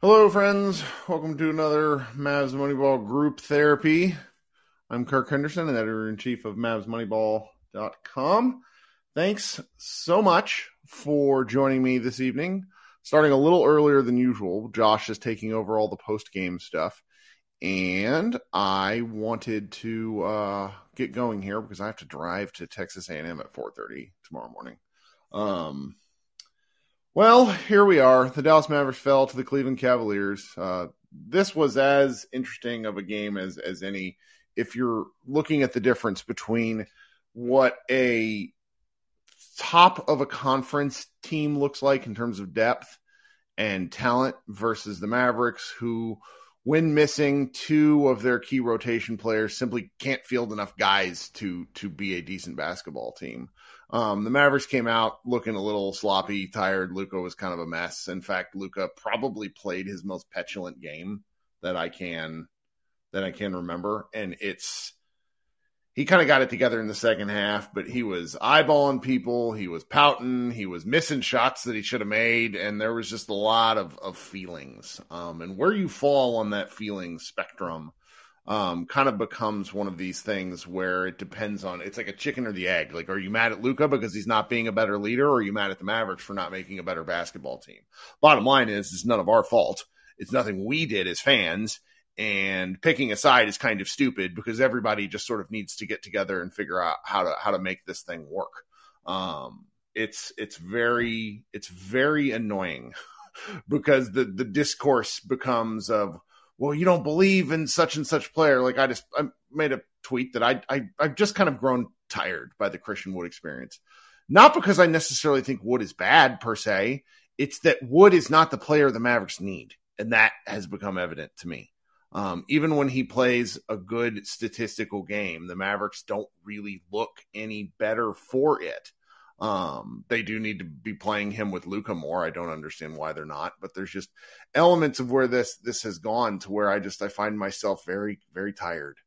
Hello, friends. Welcome to another Mavs Moneyball group therapy. I'm Kirk Henderson, editor in chief of MavsMoneyball.com. Thanks so much for joining me this evening. Starting a little earlier than usual, Josh is taking over all the post game stuff, and I wanted to uh, get going here because I have to drive to Texas A&M at 4:30 tomorrow morning. Um, well, here we are. The Dallas Mavericks fell to the Cleveland Cavaliers. Uh, this was as interesting of a game as as any. If you're looking at the difference between what a top of a conference team looks like in terms of depth and talent versus the Mavericks, who, when missing two of their key rotation players, simply can't field enough guys to to be a decent basketball team. Um, the Mavericks came out looking a little sloppy, tired. Luka was kind of a mess. In fact, Luka probably played his most petulant game that I can that I can remember, and it's he kind of got it together in the second half, but he was eyeballing people, he was pouting, he was missing shots that he should have made, and there was just a lot of of feelings. Um, and where you fall on that feeling spectrum um, kind of becomes one of these things where it depends on it's like a chicken or the egg. Like, are you mad at Luka because he's not being a better leader, or are you mad at the Mavericks for not making a better basketball team? Bottom line is, it's none of our fault. It's nothing we did as fans. And picking a side is kind of stupid because everybody just sort of needs to get together and figure out how to how to make this thing work. Um, it's it's very it's very annoying because the the discourse becomes of well, you don't believe in such and such player. Like I just I made a tweet that I, I I've just kind of grown tired by the Christian Wood experience. Not because I necessarily think Wood is bad per se. It's that Wood is not the player the Mavericks need, and that has become evident to me. Um, even when he plays a good statistical game, the Mavericks don't really look any better for it. Um, they do need to be playing him with Luka more. I don't understand why they're not, but there's just elements of where this this has gone to where I just I find myself very very tired.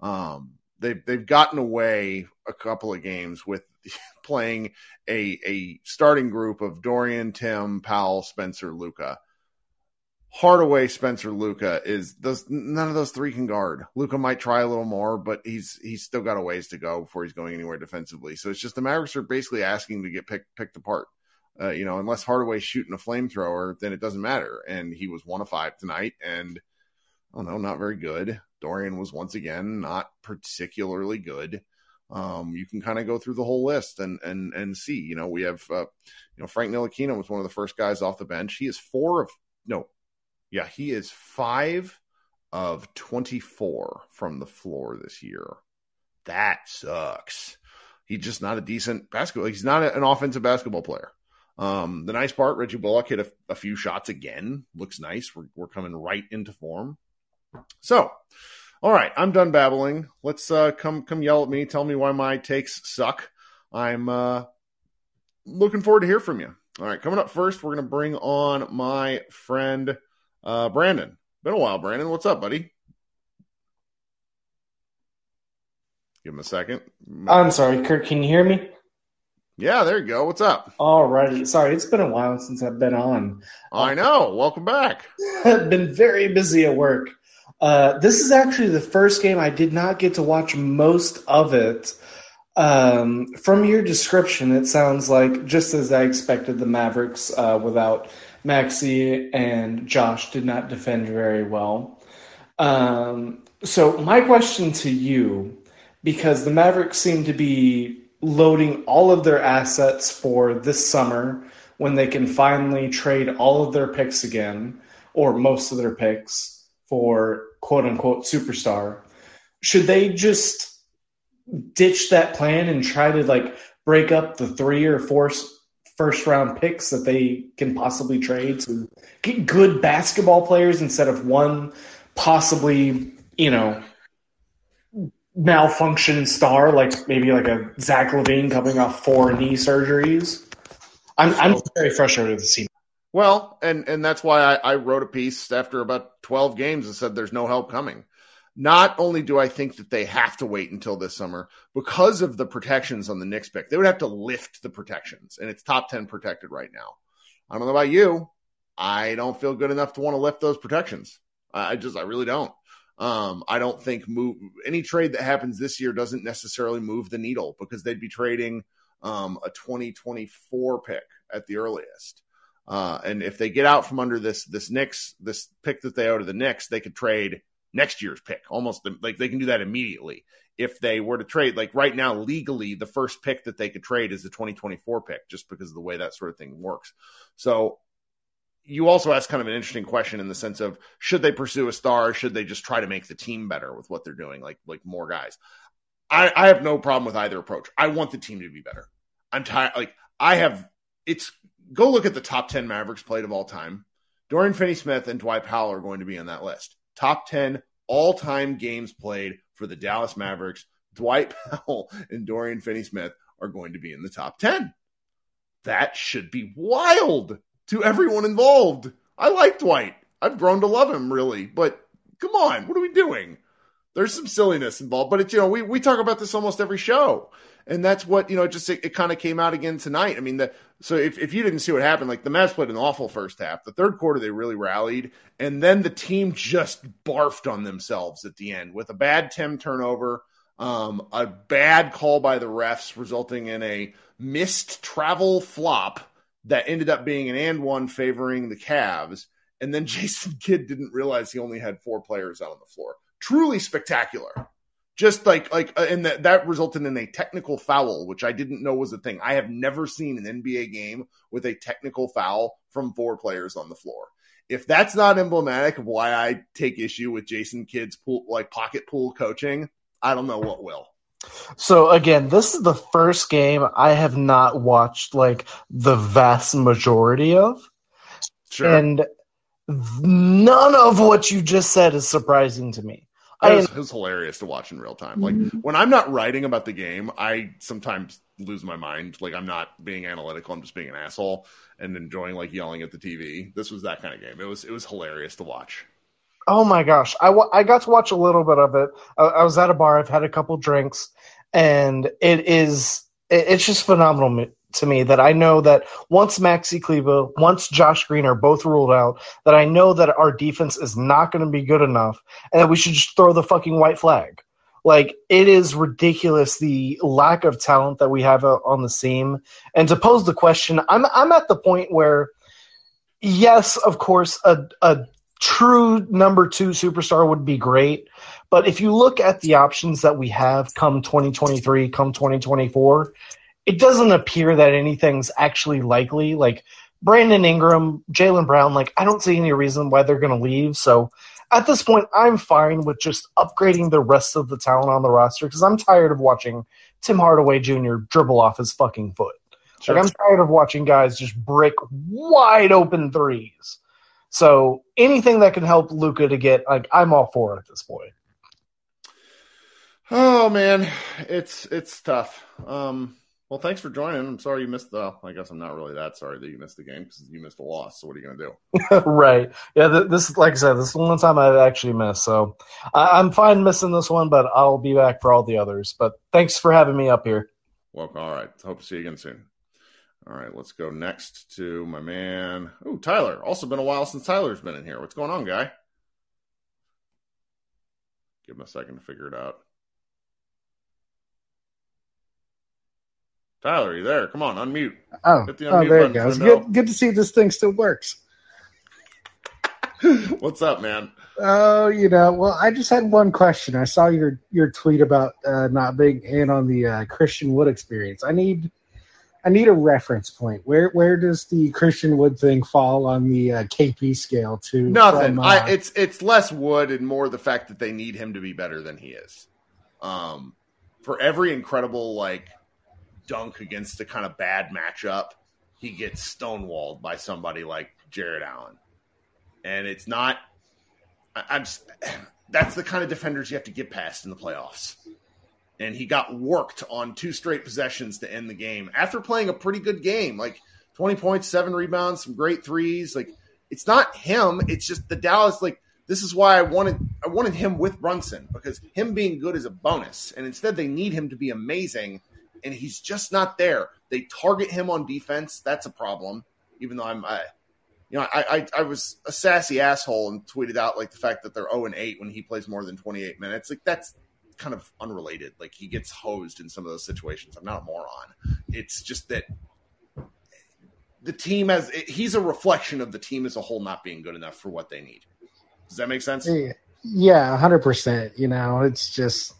Um, they've they've gotten away a couple of games with playing a a starting group of Dorian, Tim, Powell, Spencer, Luka Hardaway, Spencer, Luka is those none of those three can guard. Luka might try a little more, but he's he's still got a ways to go before he's going anywhere defensively. So it's just the Mavericks are basically asking to get picked picked apart. Uh, you know, unless Hardaway's shooting a flamethrower, then it doesn't matter. And he was one of five tonight, and oh no, not very good. Dorian was once again not particularly good. Um, you can kind of go through the whole list and and and see. You know, we have uh, you know Frank Ntilikina was one of the first guys off the bench. He is four of no yeah, he is five of 24 from the floor this year. That sucks. He's just not a decent basketball. He's not an offensive basketball player. Um, the nice part, Reggie Bullock hit a, a few shots again. Looks nice. We're, we're coming right into form. So, all right, I'm done babbling. Let's uh, come come yell at me. Tell me why my takes suck. I'm uh, looking forward to hear from you. All right, coming up first, we're to bring on my friend uh, Brandon, been a while, Brandon. What's up, buddy? Give him a second. I'm sorry, Kurt. Can you hear me? Yeah, there you go. What's up? Alrighty. Sorry, it's been a while since I've been on. I know. Welcome back. I've been very busy at work. Uh, this is actually the first game I did not get to watch most of it. Um, from your description, it sounds like just as I expected, the Mavericks uh, without Maxi and Josh did not defend very well. Um, so, my question to you, because the Mavericks seem to be loading all of their assets for this summer when they can finally trade all of their picks again, or most of their picks, for quote unquote superstar, should they just ditch that plan and try to like break up the three or four first round picks that they can possibly trade to get good basketball players instead of one possibly, you know, malfunction star like maybe like a Zach LaVine coming off four knee surgeries. I'm I'm very frustrated to see. Well, and and that's why I, I wrote a piece after about twelve games and said there's no help coming. Not only do I think that they have to wait until this summer because of the protections on the Knicks pick, they would have to lift the protections, and it's top 10 protected right now. I don't know about you. I don't feel good enough to want to lift those protections. I just, I really don't. Um, I don't think move any trade that happens this year doesn't necessarily move the needle because they'd be trading um, a 2024 pick at the earliest. Uh, and if they get out from under this this Knicks this pick that they owe to the Knicks, they could trade next year's pick almost like they can do that immediately. If they were to trade, like right now, legally, the first pick that they could trade is the 2024 pick, just because of the way that sort of thing works. So you also ask kind of an interesting question in the sense of should they pursue a star? should they just try to make the team better with what they're doing, like like more guys? I, I have no problem with either approach. I want the team to be better. I'm tired. Like I have, it's go look at the top ten Mavericks played of all time. Dorian Finney-Smith and Dwight Powell are going to be on that list. Top ten all-time games played for the Dallas Mavericks. Dwight Powell and Dorian Finney-Smith are going to be in the top ten. That should be wild to everyone involved. I like Dwight. I've grown to love him, really. But come on, what are we doing? There's some silliness involved, but it's you know we we talk about this almost every show, and that's what you know. It just it, it kind of came out again tonight. I mean, the so if if you didn't see what happened, like the Mavs played an awful first half. The third quarter they really rallied, and then the team just barfed on themselves at the end with a bad Tim turnover, um, a bad call by the refs, resulting in a missed travel flop that ended up being an and one favoring the Cavs. And then Jason Kidd didn't realize he only had four players out on the floor. Truly spectacular. Just like like uh, and that that resulted in a technical foul, which I didn't know was a thing. I have never seen an NBA game with a technical foul from four players on the floor. If that's not emblematic of why I take issue with Jason Kidd's pool like pocket pool coaching, I don't know what will. So again, this is the first game I have not watched like the vast majority of. Sure. And none of what you just said is surprising to me. It was, it was hilarious to watch in real time. Like mm-hmm. when I'm not writing about the game, I sometimes lose my mind. Like I'm not being analytical. I'm just being an asshole and enjoying like yelling at the TV. This was that kind of game. It was it was hilarious to watch. Oh my gosh, I, w- I got to watch a little bit of it. I, I was at a bar. I've had a couple drinks, and it is it, it's just phenomenal to me that I know that once Maxi Kleber, once Josh Green are both ruled out, that I know that our defense is not going to be good enough, and that we should just throw the fucking white flag. Like it is ridiculous the lack of talent that we have uh, on the team. And to pose the question, I'm I'm at the point where, yes, of course, a a true number two superstar would be great. But if you look at the options that we have come 2023, come 2024, it doesn't appear that anything's actually likely. Like Brandon Ingram, Jaylen Brown, like I don't see any reason why they're going to leave. So at this point, I'm fine with just upgrading the rest of the talent on the roster because I'm tired of watching Tim Hardaway Jr. dribble off his fucking foot. Sure. Like I'm tired of watching guys just brick wide open threes. So anything that can help Luka to get like I'm all for it at this point. Oh man, it's it's tough. Um, well, thanks for joining. I'm sorry you missed the. I guess I'm not really that sorry that you missed the game because you missed a loss. So what are you gonna do? right. Yeah. This, like I said, this is the one time I've actually missed. So I, am fine missing this one, but I'll be back for all the others. But thanks for having me up here. Well, all right. Hope to see you again soon. All right, let's go next to my man. Oh, Tyler. Also been a while since Tyler's been in here. What's going on, guy? Give him a second to figure it out. Tyler, you there? Come on, unmute. Oh, the oh there it goes. Good, good to see this thing still works. What's up, man? Oh, you know, well, I just had one question. I saw your your tweet about uh, not being in on the uh, Christian Wood experience. I need I need a reference point. Where where does the Christian Wood thing fall on the uh, KP scale? To nothing. From, I, uh, it's it's less Wood and more the fact that they need him to be better than he is. Um, for every incredible like dunk against a kind of bad matchup, he gets stonewalled by somebody like Jarrett Allen, and it's not. I, I'm. That's the kind of defenders you have to get past in the playoffs and he got worked on two straight possessions to end the game after playing a pretty good game, like 20 points, seven rebounds, some great threes. Like it's not him, it's just the Dallas like this is why I wanted I wanted him with Brunson because him being good is a bonus and instead they need him to be amazing and he's just not there. They target him on defense, that's a problem. Even though I'm I, you know, I, I I was a sassy asshole and tweeted out like the fact that they're 0 and 8 when he plays more than 28 minutes. Like that's kind of unrelated. Like he gets hosed in some of those situations. I'm not a moron. It's just that the team as he's a reflection of the team as a whole not being good enough for what they need. Does that make sense? Yeah, hundred percent. You know, it's just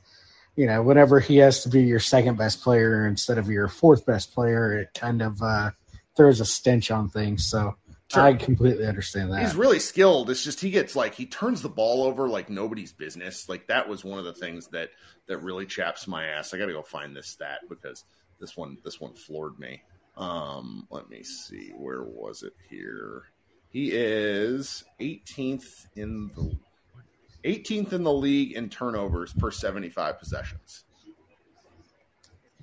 you know, whenever he has to be your second best player instead of your fourth best player, it kind of uh, throws a stench on things. So sure. I completely understand that. He's really skilled. It's just he gets like he turns the ball over like nobody's business. Like that was one of the things that that really chaps my ass. I got to go find this stat because this one this one floored me. Um, let me see, where was it here? He is 18th in the 18th in the league in turnovers per 75 possessions.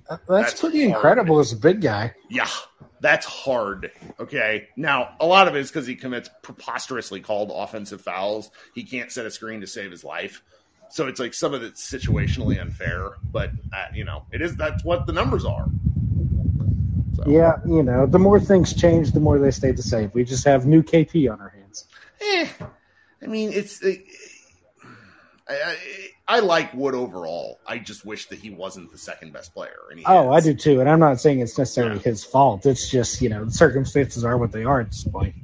That's, that's pretty hard. incredible as a big guy. Yeah, that's hard. Okay. Now, a lot of it is because he commits preposterously called offensive fouls. He can't set a screen to save his life. So it's like some of it's situationally unfair, but uh, you know, it is that's what the numbers are. So. Yeah, you know, the more things change, the more they stay the same. We just have new KP on our hands. Eh, I mean, it's. It, I, I, like Wood overall. I just wish that he wasn't the second best player. oh, I do too. And I'm not saying it's necessarily yeah. his fault. It's just, you know, the circumstances are what they are at this point.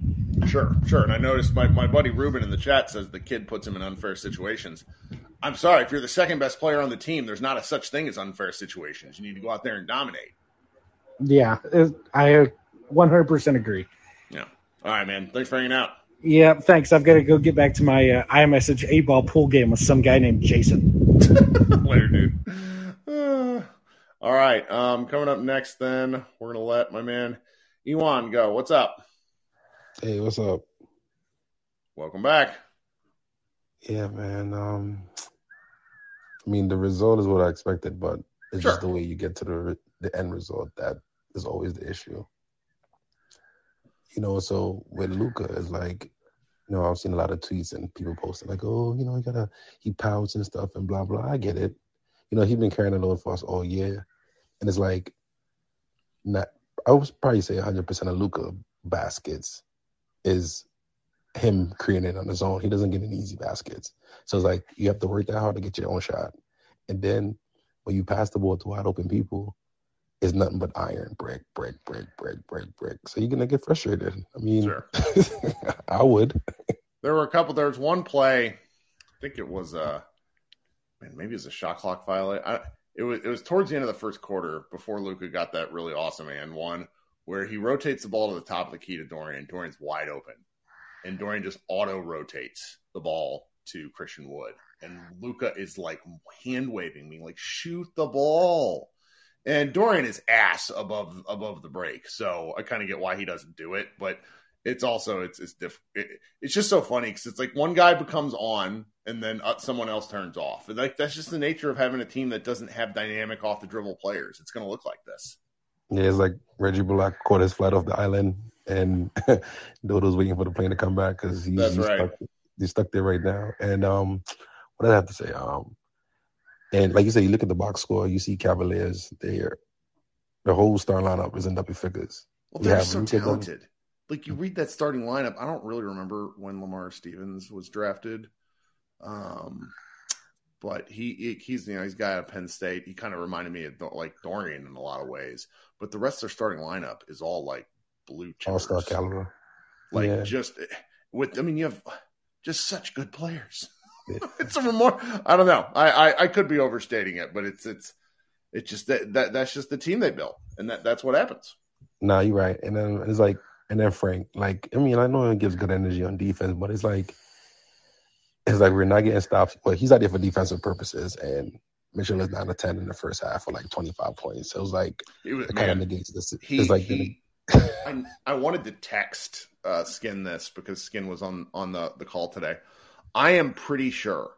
Sure, sure. And I noticed my, my buddy Ruben in the chat says the kid puts him in unfair situations. I'm sorry, if you're the second best player on the team, there's not a such thing as unfair situations. You need to go out there and dominate. Yeah, I 100% agree. Yeah. All right, man. Thanks for hanging out. Yeah, thanks. I've got to go get back to my uh, iMessage eight ball pool game with some guy named Jason. Later, dude. Uh, all right. Um, coming up next, then we're gonna let my man Ewan go. What's up? Hey, what's up? Welcome back. Yeah, man. Um, I mean, the result is what I expected, but it's sure. just the way you get to the the end result that is always the issue you know, so with Luka, it's like, you know, I've seen a lot of tweets and people posting like, oh, you know, he gotta, he pouts and stuff and blah blah. I get it. You know, he's been carrying the load for us all year, and it's like, not. I would probably say 100 percent of Luka baskets is him creating it on his own. He doesn't get any easy baskets, so it's like you have to work that hard to get your own shot, and then when you pass the ball to wide open people, is nothing but iron, brick, brick, brick, brick, brick, brick. So you're gonna get frustrated. I mean, sure. I would. There were a couple. There was one play. I think it was a, man, maybe it was a shot clock violation. I, it was it was towards the end of the first quarter before Luka got that really awesome and one where he rotates the ball to the top of the key to Dorian. Dorian's wide open, and Dorian just auto rotates the ball to Christian Wood, and Luka is like hand waving me, like shoot the ball and Dorian is ass above above the break, so I kind of get why he doesn't do it. But it's also it's it's diff- it, it's just so funny because it's like one guy becomes on and then uh, someone else turns off. And like that's just the nature of having a team that doesn't have dynamic off the dribble players. It's going to look like this. Yeah, it's like Reggie Bullock caught his flight off the island, and Dodo's waiting for the plane to come back because he's, he's, right. stuck, he's stuck there right now. And um, what did I have to say? Um, and like you said, you look at the box score, you see Cavaliers there. The whole star lineup is in double figures. Well, they're so talented. Like you read that starting lineup, I don't really remember when Lamar Stevens was drafted. Um, but he, he's you know he's guy at Penn State. He kind of reminded me of like Dorian in a lot of ways. But the rest of their starting lineup is all like blue chip. all star caliber. Like yeah. just with I mean you have just such good players. it's a more. I don't know. I, I, I could be overstating it, but it's it's it's just that, that that's just the team they built, and that that's what happens. No, nah, you're right. And then it's like, and then Frank, like, I mean, I know he gives good energy on defense, but it's like, it's like we're not getting stops. But he's out there for defensive purposes, and Mitchell is nine to ten in the first half for like 25 points. So it was like it, was, it kind of negates this. He, it's like he, I, I wanted to text uh, Skin this because Skin was on on the the call today. I am pretty sure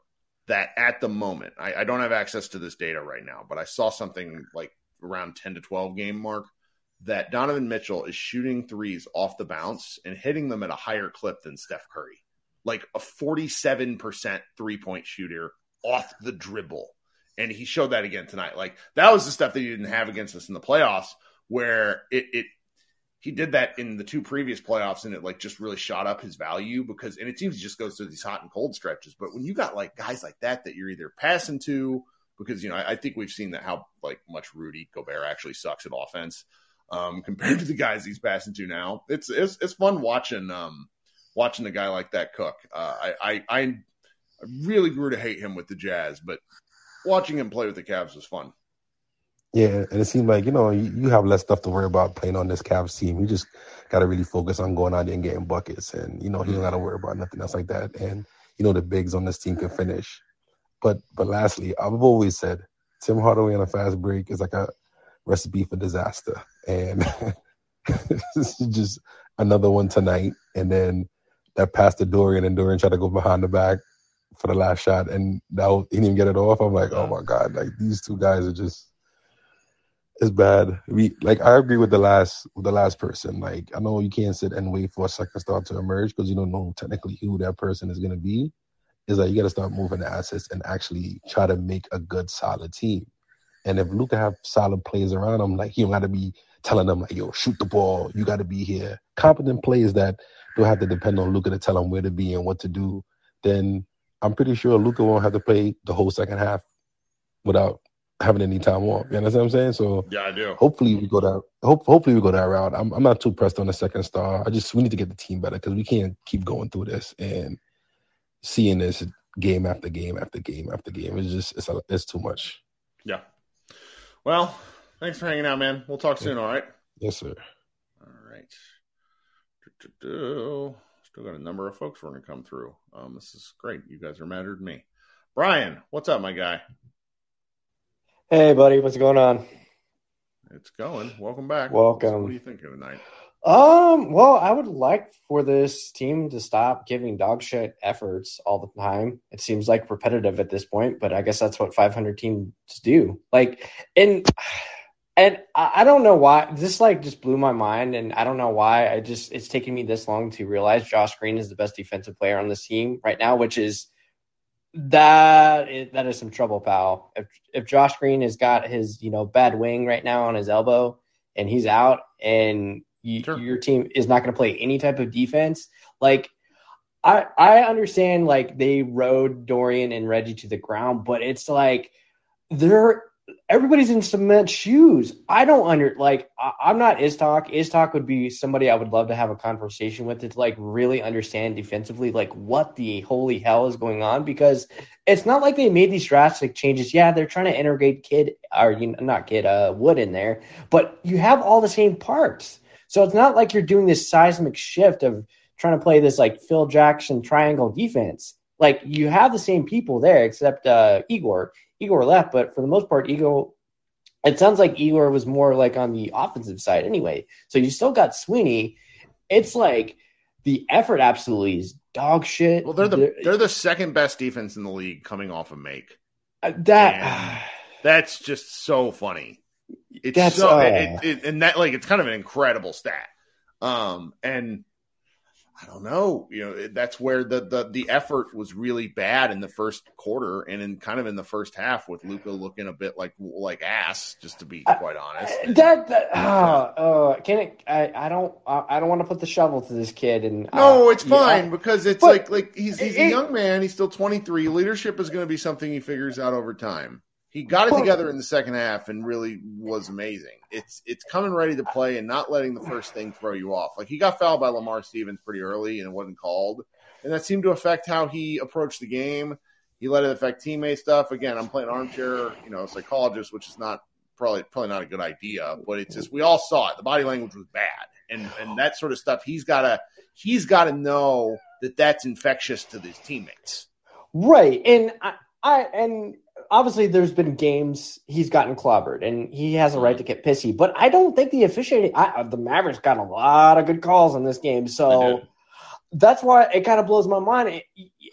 that at the moment, I, I, don't have access to this data right now, but I saw something like around 10 to 12 game mark that Donovan Mitchell is shooting threes off the bounce and hitting them at a higher clip than Steph Curry. Like a 47% three point shooter off the dribble. And he showed that again tonight. Like that was the stuff that he didn't have against us in the playoffs, where it, it he did that in the two previous playoffs and it like just really shot up his value because and it seems he just goes through these hot and cold stretches. But when you got like guys like that that you're either passing to because you know I, I think we've seen that how like much Rudy Gobert actually sucks at offense um, compared to the guys he's passing to now. It's it's, it's fun watching um, watching a guy like that cook. Uh, I, I I really grew to hate him with the Jazz, but watching him play with the Cavs was fun. Yeah, and it seemed like you know you, you have less stuff to worry about playing on this Cavs team. You just got to really focus on going out there and getting buckets, and you know he don't got to mm-hmm. worry about nothing else like that. And you know the bigs on this team can finish. But but lastly, I've always said Tim Hardaway on a fast break is like a recipe for disaster, and this is just another one tonight. And then that pass to Dorian, and Dorian tried to go behind the back for the last shot, and that was, he didn't even get it off. I'm like, oh my god, like these two guys are just it's bad. We like I agree with the last with the last person. Like I know you can't sit and wait for a second star to emerge because you don't know technically who that person is gonna be. Is that like you got to start moving the assets and actually try to make a good solid team. And if Luka have solid players around him, like you got to be telling them like, "Yo, shoot the ball. You got to be here." Competent players that don't have to depend on Luka to tell them where to be and what to do. Then I'm pretty sure Luka won't have to play the whole second half without having any time off. You understand what I'm saying? So yeah, I do. Hopefully we go that. Hope hopefully we go that route. I'm I'm not too pressed on the second star. I just we need to get the team better because we can't keep going through this and seeing this game after game after game after game. It's just it's a, it's too much. Yeah. Well, thanks for hanging out, man. We'll talk soon. All right. Yes, sir. All right. Still got a number of folks want to come through. Um, this is great. You guys are madder than me. Brian, what's up, my guy? Hey, buddy, what's going on? It's going. Welcome back. Welcome. So what do you think of tonight? Um, well, I would like for this team to stop giving dog shit efforts all the time. It seems like repetitive at this point, but I guess that's what 500 teams do. Like, and and I don't know why this like just blew my mind, and I don't know why. I just it's taken me this long to realize Josh Green is the best defensive player on this team right now, which is that is, that is some trouble, pal. If if Josh Green has got his you know bad wing right now on his elbow and he's out, and you, sure. your team is not going to play any type of defense, like I I understand like they rode Dorian and Reggie to the ground, but it's like they're everybody's in cement shoes. I don't under like I, am not Iztok. Iztok would be somebody I would love to have a conversation with to like really understand defensively like what the holy hell is going on because it's not like they made these drastic changes. Yeah, they're trying to integrate kid or you know, not kid uh wood in there, but you have all the same parts. So it's not like you're doing this seismic shift of trying to play this like Phil Jackson triangle defense. Like you have the same people there except uh Igor Igor left, but for the most part, Igor. It sounds like Igor was more like on the offensive side anyway. So you still got Sweeney. It's like the effort absolutely is dog shit. Well, they're the they're, they're the second best defense in the league coming off a of make. Uh, that and that's just so funny. It's that's, so uh, it, it, and that like it's kind of an incredible stat. Um, and I don't know. You know, that's where the, the the effort was really bad in the first quarter and in kind of in the first half with Luka looking a bit like like ass, just to be quite honest. That, that uh, uh, can it? I, I don't I don't want to put the shovel to this kid. And no, uh, it's fine yeah, because it's like like he's he's a young man. He's still twenty three. Leadership is going to be something he figures out over time he got it together in the second half and really was amazing. It's it's coming ready to play and not letting the first thing throw you off. Like he got fouled by Lamar Stevens pretty early and it wasn't called, and that seemed to affect how he approached the game. He let it affect teammate stuff. Again, I'm playing armchair, you know, psychologist, which is not probably probably not a good idea, but it's just we all saw it. The body language was bad, and and that sort of stuff. He's got to he's got to know that that's infectious to his teammates. Right, and I, I and obviously there's been games he's gotten clobbered and he has a right to get pissy, but I don't think the officiating, I, uh, the Mavericks got a lot of good calls in this game. So that's why it kind of blows my mind.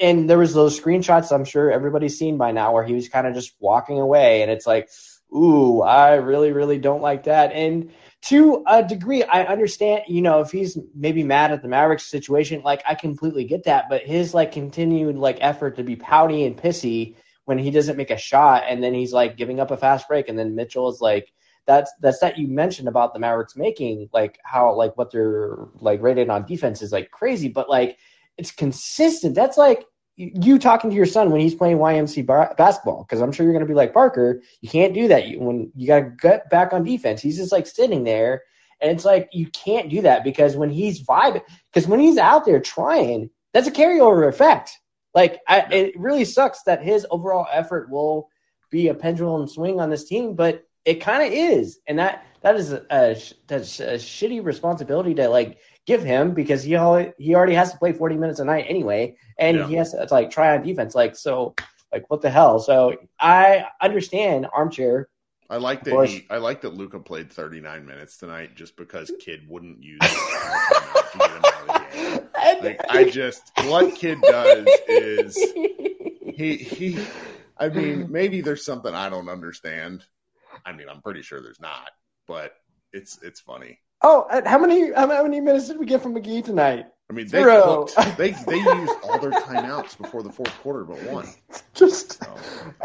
And there was those screenshots I'm sure everybody's seen by now where he was kind of just walking away and it's like, ooh, I really, really don't like that. And to a degree, I understand, you know, if he's maybe mad at the Mavericks situation, like I completely get that, but his like continued like effort to be pouty and pissy – when he doesn't make a shot and then he's like giving up a fast break and then Mitchell is like that's that's that you mentioned about the Mavericks making like how like what they're like rated on defense is like crazy, but like it's consistent. That's like you talking to your son when he's playing YMC bar- basketball because I'm sure you're going to be like Parker. You can't do that you, when you got to get back on defense. He's just like sitting there, and it's like you can't do that because when he's vibing, because when he's out there trying, that's a carryover effect. Like I, it really sucks that his overall effort will be a pendulum swing on this team, but it kind of is, and that that is a, a that's a shitty responsibility to like give him because he already, he already has to play 40 minutes a night anyway, and yeah. he has to, like try on defense. Like so, like what the hell? So I understand armchair. I like that he, I like that Luka played 39 minutes tonight just because Kidd wouldn't use to get him out of the game. Like I just what Kidd does is he he I mean maybe there's something I don't understand. I mean I'm pretty sure there's not, but it's it's funny. Oh, how many how many minutes did we get from McGee tonight? I mean, they cooked. They they used all their timeouts before the fourth quarter, but one. Just so,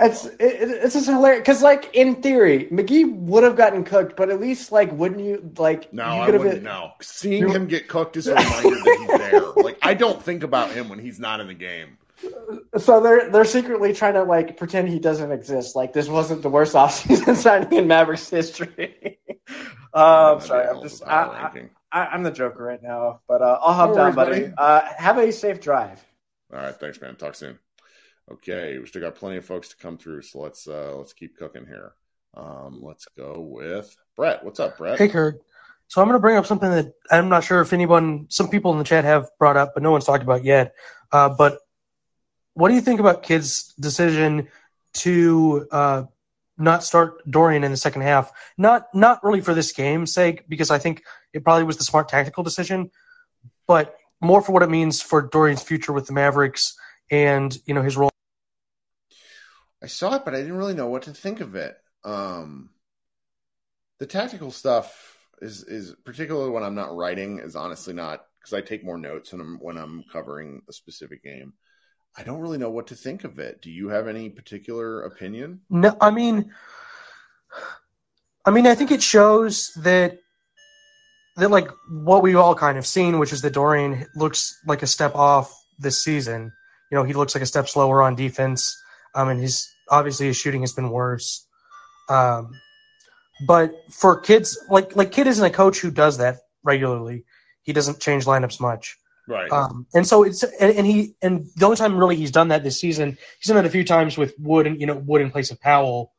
it's it, it's just hilarious because, like, in theory, McGee would have gotten cooked, but at least, like, wouldn't you like? No, you I wouldn't. Been, no, seeing him get cooked is a reminder that he's there. Like, I don't think about him when he's not in the game. So they're they're secretly trying to like pretend he doesn't exist. Like this wasn't the worst offseason signing in Mavericks history. uh, I'm sorry, I'm just I, I, am the Joker right now, but uh, I'll hop no down, buddy. buddy. Uh, have a safe drive. All right, thanks, man. Talk soon. Okay, we still got plenty of folks to come through, so let's uh, let's keep cooking here. Um, let's go with Brett. What's up, Brett? Hey, Kurt. So I'm going to bring up something that I'm not sure if anyone, some people in the chat have brought up, but no one's talked about yet. Uh, but what do you think about Kidd's decision to uh, not start Dorian in the second half? Not not really for this game's sake, because I think it probably was the smart tactical decision, but more for what it means for Dorian's future with the Mavericks and you know his role. I saw it, but I didn't really know what to think of it. Um, the tactical stuff is is particularly when I'm not writing is honestly not because I take more notes when I'm when I'm covering a specific game. I don't really know what to think of it. Do you have any particular opinion? No, I mean, I mean, I think it shows that that like what we've all kind of seen, which is that Dorian looks like a step off this season. You know, he looks like a step slower on defense. Um, and his obviously his shooting has been worse. Um, but for kids, like like Kidd isn't a coach who does that regularly. He doesn't change lineups much. Right. Um, and so it's and, and, he and the only time really he's done that this season, he's done it a few times with Wood and you know Wood in place of Powell.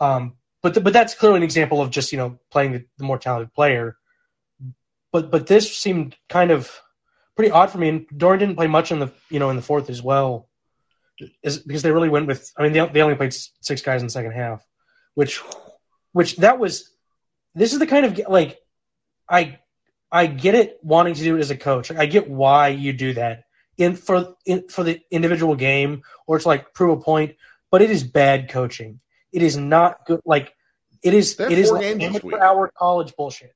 Um, but the, but that's clearly an example of just you know playing the, the, more talented player. But but this seemed kind of pretty odd for me. And Dorian didn't play much in the you know in the fourth as well, is, because they really went with. I mean they they only played six guys in the second half, which which that was. This is the kind of like I I get it wanting to do it as a coach. I get why you do that in for in, for the individual game or to like prove a point, but it is bad coaching. It is not good. Like it is. It is like hour college bullshit.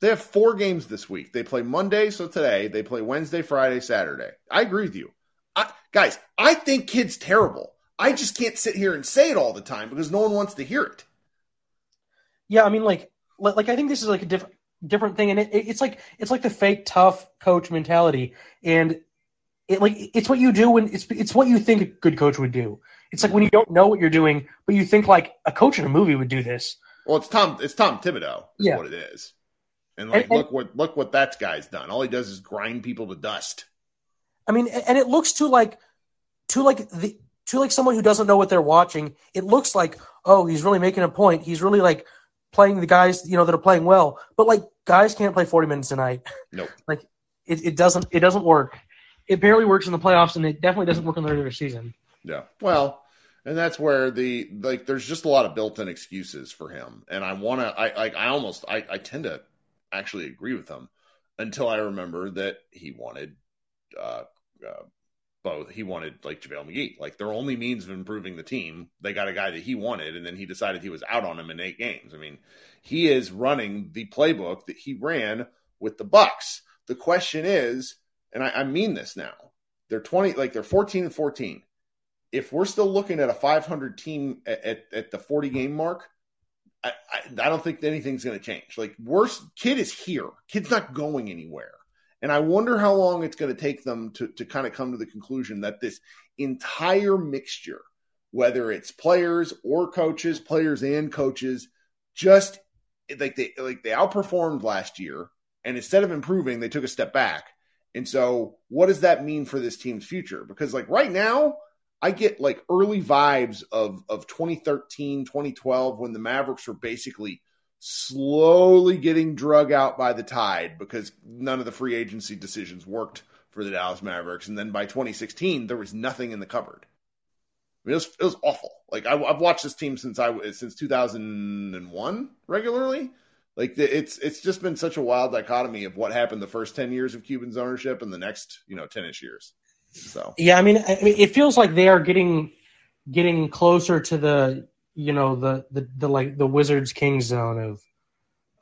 They have four games this week. They play Monday, so today they play Wednesday, Friday, Saturday. I agree with you, I, guys. I think Kidd's terrible. I just can't sit here and say it all the time because no one wants to hear it. Yeah, I mean, like, like I think this is like a different different thing, and it, it's like it's like the fake tough coach mentality, and it like it's what you do when it's it's what you think a good coach would do. It's like when you don't know what you're doing, but you think like a coach in a movie would do this. Well, it's Tom. It's Tom Thibodeau. Is yeah. what it is. And like, and, and, look what look what that guy's done. All he does is grind people to dust. I mean, and it looks to like, to like the to like someone who doesn't know what they're watching. It looks like, oh, he's really making a point. He's really like playing the guys, you know, that are playing well. But like guys can't play 40 minutes a night. Nope. like it, it doesn't it doesn't work. It barely works in the playoffs and it definitely doesn't work in the regular season. Yeah. Well, and that's where the like there's just a lot of built-in excuses for him. And I want to I like I almost I I tend to actually agree with him until I remember that he wanted uh, uh both. He wanted like JaVale McGee. Like their only means of improving the team, they got a guy that he wanted, and then he decided he was out on him in eight games. I mean, he is running the playbook that he ran with the Bucks. The question is, and I, I mean this now, they're 20, like they're 14 and 14. If we're still looking at a 500 team at, at, at the 40 game mark, I, I, I don't think anything's going to change. Like, worst Kidd is here. Kidd's not going anywhere. And I wonder how long it's going to take them to, to kind of come to the conclusion that this entire mixture, whether it's players or coaches, players and coaches, just like they like they outperformed last year, and instead of improving, they took a step back. And so, what does that mean for this team's future? Because like right now, I get like early vibes of of 2013, 2012 when the Mavericks were basically slowly getting drug out by the tide because none of the free agency decisions worked for the Dallas Mavericks. And then by 2016, there was nothing in the cupboard. I mean, it was, it was awful. Like I, have watched this team since I since 2001 regularly. Like it's it's just been such a wild dichotomy of what happened the first 10 years of Cuban's ownership and the next you know 10ish years. So yeah, I mean, I mean, it feels like they are getting getting closer to the you know the the, the like the Wizards King zone of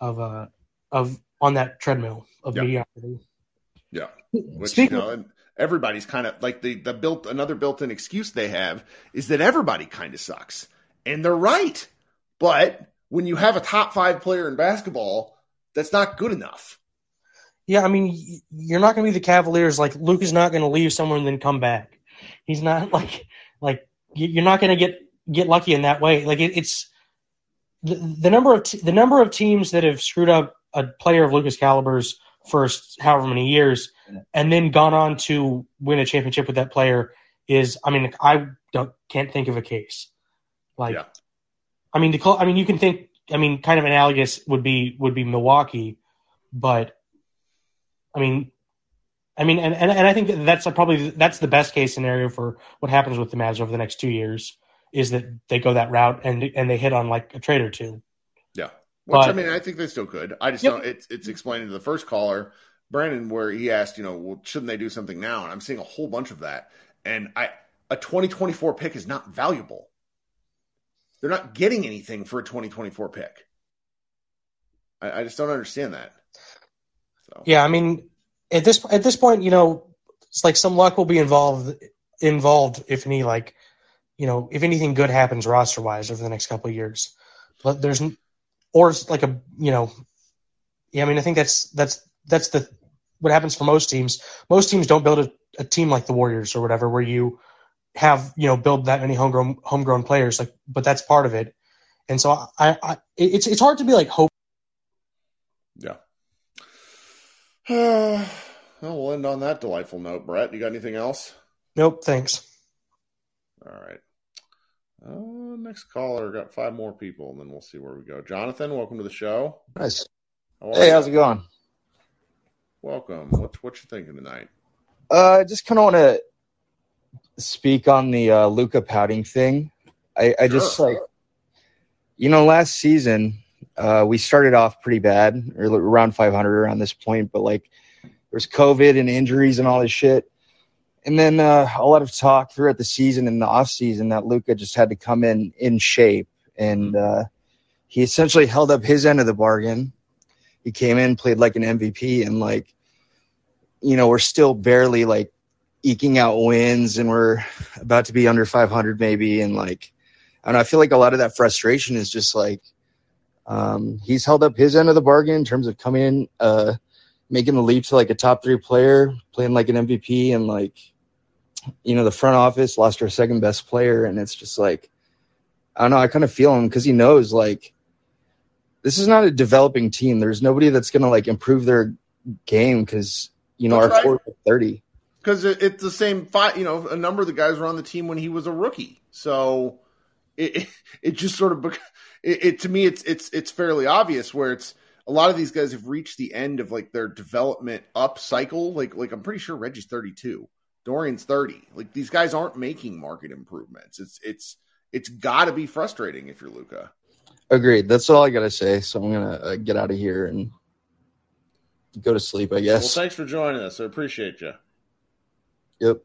of uh of on that treadmill of Yeah. mediocrity. yeah, which Speaking you know, and everybody's kind of like the the built another built-in excuse they have is that everybody kind of sucks, and they're right. But when you have a top five player in basketball, that's not good enough. Yeah, I mean, you're not going to be the Cavaliers. Like Luke is not going to leave somewhere and then come back. He's not like like you're not going to get get lucky in that way. Like it, it's the, the number of t- the number of teams that have screwed up a player of Luka's Caliber's first however many years, and then gone on to win a championship with that player is. I mean, I don't can't think of a case. Like, Yeah. I mean, the I mean, you can think. I mean, kind of analogous would be would be Milwaukee, but I mean, I mean, and, and, and I think that's a, probably that's the best case scenario for what happens with the Mavs over the next two years is that they go that route and and they hit on like a trade or two. Yeah. Which But- I mean, I think they still could. I just Yep. don't. It's it's explaining to the first caller, Brandon, where he asked, you know, well, shouldn't they do something now? And I'm seeing a whole bunch of that. And I a 2024 pick is not valuable. They're not getting anything for a 2024 pick. I, I just don't understand that. So Yeah, I mean, at this at this point, you know, it's like some luck will be involved involved if any like, you know, if anything good happens roster wise over the next couple of years. But there's or it's like a you know, yeah, I mean, I think that's that's that's the what happens for most teams. Most teams don't build a, a team like the Warriors or whatever, where you have you know build that many homegrown homegrown players. Like, but that's part of it. And so I, I it's it's hard to be like hope. yeah. well, we'll end on that delightful note. Brett, you got anything else? Nope, thanks. All right. Uh, next caller got five more people, and then we'll see where we go. Jonathan, welcome to the show. Nice. How Hey, you? how's it going? Welcome. What's what you thinking tonight? Uh, just kind of want to speak on the uh, Luka pouting thing. I, I just like, you know, last season uh, we started off pretty bad, or around 500 around this point, but like there's COVID and injuries and all this shit. And then uh, a lot of talk throughout the season and the off season that Luka just had to come in in shape, and uh, he essentially held up his end of the bargain. He came in, played like an MVP, and like, you know, we're still barely like eking out wins, and we're about to be under 500 maybe, and like, I don't know, I feel like a lot of that frustration is just like um, he's held up his end of the bargain in terms of coming in, uh, making the leap to like a top three player, playing like an MVP, and like, you know, the front office lost our second best player, and it's just like, I don't know, I kind of feel him because he knows like this is not a developing team. There's nobody that's gonna like improve their game because you know That's our right. core is thirty. Because it, it's the same five. You know, a number of the guys were on the team when he was a rookie, so it it, it just sort of it, it to me it's it's it's fairly obvious where it's a lot of these guys have reached the end of like their development up cycle. Like like I'm pretty sure Reggie's 32, Dorian's 30. Like these guys aren't making market improvements. It's it's it's got to be frustrating if you're Luka. Agreed. That's all I gotta say. So I'm gonna uh, get out of here and go to sleep. I guess. Well, thanks for joining us. I appreciate you. Yep.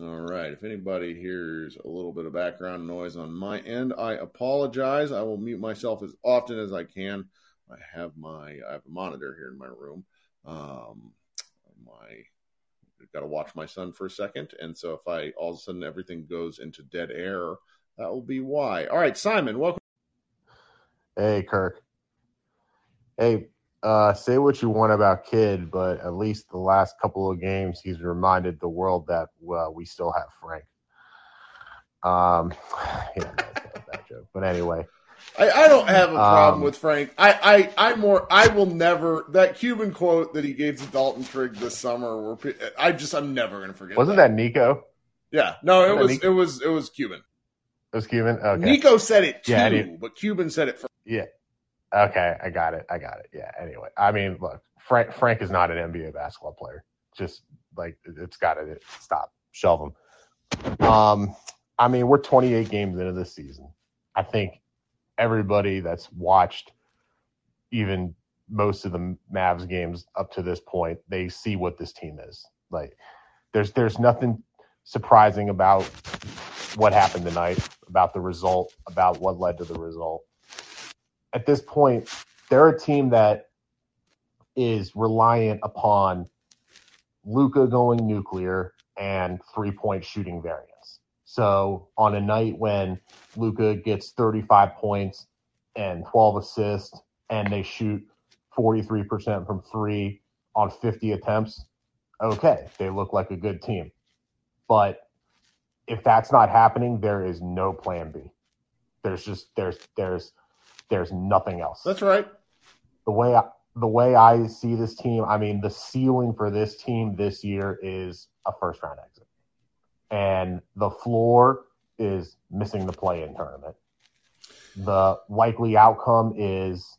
All right. If anybody hears a little bit of background noise on my end, I apologize. I will mute myself as often as I can. I have my I have a monitor here in my room. Um, my got to watch my son for a second, and so if I all of a sudden everything goes into dead air, that will be why. All right, Simon, welcome. Hey, Kirk. Hey, uh, say what you want about Kidd, but at least the last couple of games, he's reminded the world that well, we still have Frank. Um, yeah, that's a bad joke. But anyway, I, I don't have a problem Um, with Frank. I, I, I more, I will never that Cuban quote that he gave to Dalton Trigg this summer. Where I just, I'm never gonna forget. wasn't that Nico? Yeah, no, it was, it was, it was Cuban. It was Cuban. Okay. Nico said it too, Yeah, but Cuban said it first. Yeah. Okay, I got it. I got it. Yeah. Anyway, I mean, look, Frank Frank is not an NBA basketball player. Just like it's got to stop. Shelve him. Um, I mean, we're 28 games into this season. I think everybody that's watched even most of the Mavs games up to this point, they see what this team is. Like, there's there's nothing surprising about what happened tonight, about the result, about what led to the result at this point, they're a team that is reliant upon Luka going nuclear and three point shooting variance. So on a night when Luka gets 35 points and 12 assists and they shoot 43% from three on 50 attempts, okay, they look like a good team. But if that's not happening, there is no plan B. There's just there's there's there's nothing else. That's right. The way I, the way I see this team, I mean, the ceiling for this team this year is a first round exit, and the floor is missing the play in tournament. The likely outcome is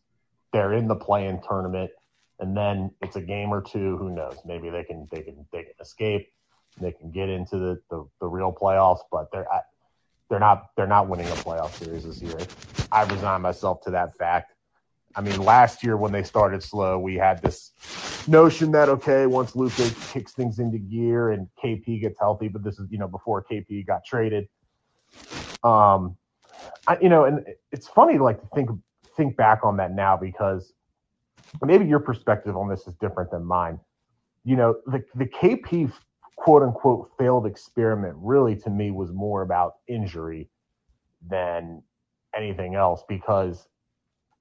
they're in the play in tournament, and then it's a game or two. Who knows? Maybe they can they can they can escape. They can get into the, the, the real playoffs, but they're they're not they're not winning a playoff series this year. I resign myself to that fact. I mean, last year when they started slow, we had this notion that okay, once Luka kicks things into gear and KP gets healthy, but this is you know before KP got traded. Um, I, you know, and it's funny like to think think back on that now because maybe your perspective on this is different than mine. You know, the the KP quote unquote failed experiment really to me was more about injury than anything else because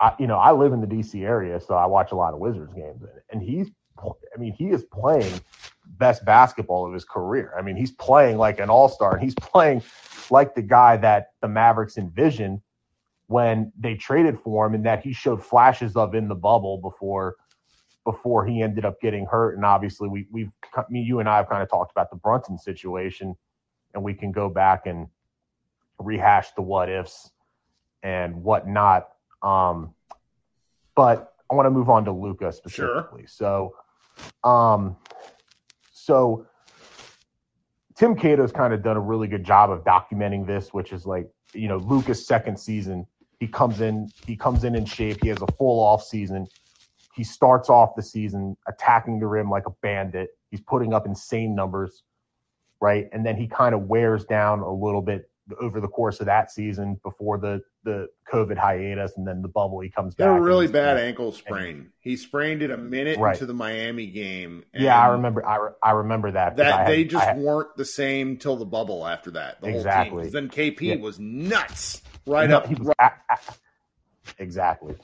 I you know I live in the DC area so I watch a lot of Wizards games and he's I mean he is playing best basketball of his career. I mean he's playing like an all-star and he's playing like the guy that the Mavericks envisioned when they traded for him and that he showed flashes of in the bubble before before he ended up getting hurt. And obviously, we we've me, you and I have kind of talked about the Brunson situation, and we can go back and rehash the what ifs and whatnot. Um, but I want to move on to Luka specifically. So, um, so Tim Cato's kind of done a really good job of documenting this, which is like you know Luka's second season. He comes in, he comes in in shape. He has a full off season he starts off the season attacking the rim like a bandit. He's putting up insane numbers, right? And then he kind of wears down a little bit over the course of that season before the the COVID hiatus and then the bubble. He comes back. a really bad ankle sprain. He sprained it a minute Right. into the Miami game. Yeah, I remember. I, re- I remember that. that had- they I just had- weren't the same till the bubble after that. The Exactly. whole team. 'Cause Then KP Yeah. was nuts right No, up. he was a- a- exactly.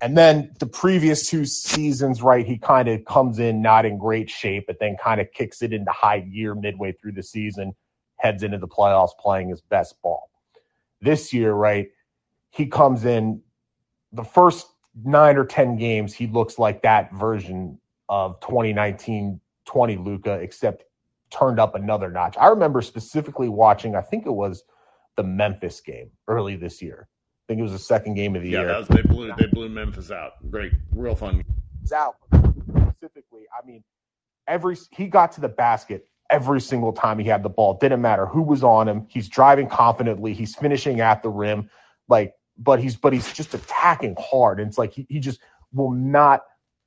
And then the previous two seasons, right, he kind of comes in not in great shape, but then kind of kicks it into high gear midway through the season, heads into the playoffs playing his best ball. This year, right, he comes in the first nine or 10 games, he looks like that version of 2019 20 Luka, except turned up another notch. I remember specifically watching, I think it was the Memphis game early this year. I think it was the second game of the yeah, year. was, they blew they blew Memphis out. Great, real fun. out. Specifically, I mean, every he got to the basket every single time he had the ball. Didn't matter who was on him. He's driving confidently. He's finishing at the rim. Like, but he's but he's just attacking hard. And it's like he, he just will not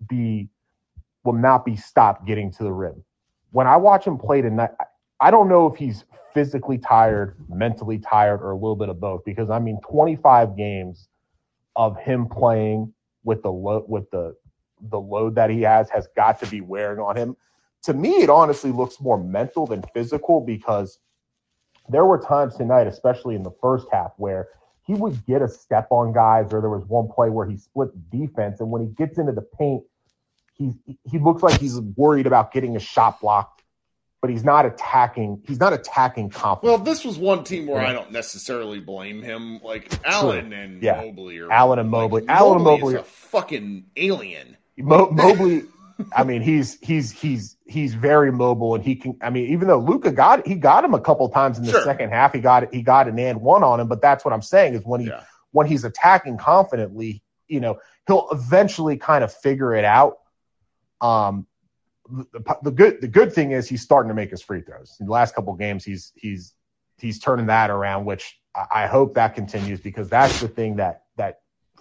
be will not be stopped getting to the rim. When I watch him play tonight, I- don't know if he's physically tired, mentally tired, or a little bit of both. Because I mean, 25 games of him playing with the load with the the load that he has has got to be wearing on him. To me, it honestly looks more mental than physical because there were times tonight, especially in the first half, where he would get a step on guys, or there was one play where he split the defense, and when he gets into the paint, he he looks like he's worried about getting a shot blocked, but he's not attacking. He's not attacking confidently. Well, this was one team where I don't necessarily blame him. Like Allen and Yeah. Mobley, or Allen and Mobley. Like, Allen and Mobley Mobley- is a fucking alien. Mo- Mobley, I mean, he's he's he's he's very mobile, and he can. I mean, even though Luka got he got him a couple times in the Sure. second half, he got he got an and one on him. But that's what I'm saying is when he Yeah. when he's attacking confidently, you know, he'll eventually kind of figure it out. Um, the, the good the good thing is he's starting to make his free throws. In the last couple games, he's he's he's turning that around, which I, I hope that continues because that's the thing that that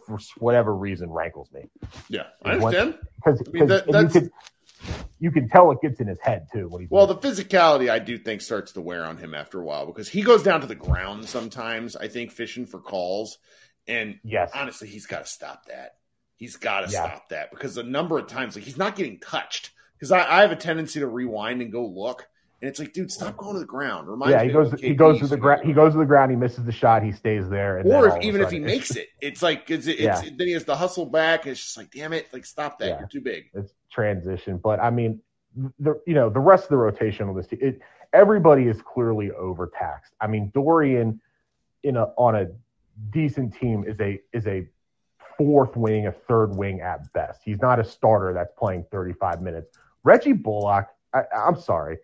for whatever reason rankles me Yeah, I understand. because I mean, that- you you can tell it gets in his head too when he's Well, the physicality I do think starts to wear on him after a while because he goes down to the ground sometimes. I think fishing for calls, and yes honestly, he's got to stop that. He's got to Yeah. stop that because the number of times like he's not getting touched. Because I, I have a tendency to rewind and go look, and it's like, dude, stop going to the ground. Reminds yeah he goes when he goes to the ground he goes to the ground he misses the shot he stays there and or if, even if he makes it, it's like it's, it's Yeah. then he has to hustle back. It's just like, damn it, like stop that, Yeah. you're too big. it's transition but I mean the you know the rest of the rotation on this team it, everybody is clearly overtaxed I mean Dorian in a on a decent team is a is a fourth wing a third wing at best he's not a starter that's playing 35 minutes Reggie Bullock I, I'm sorry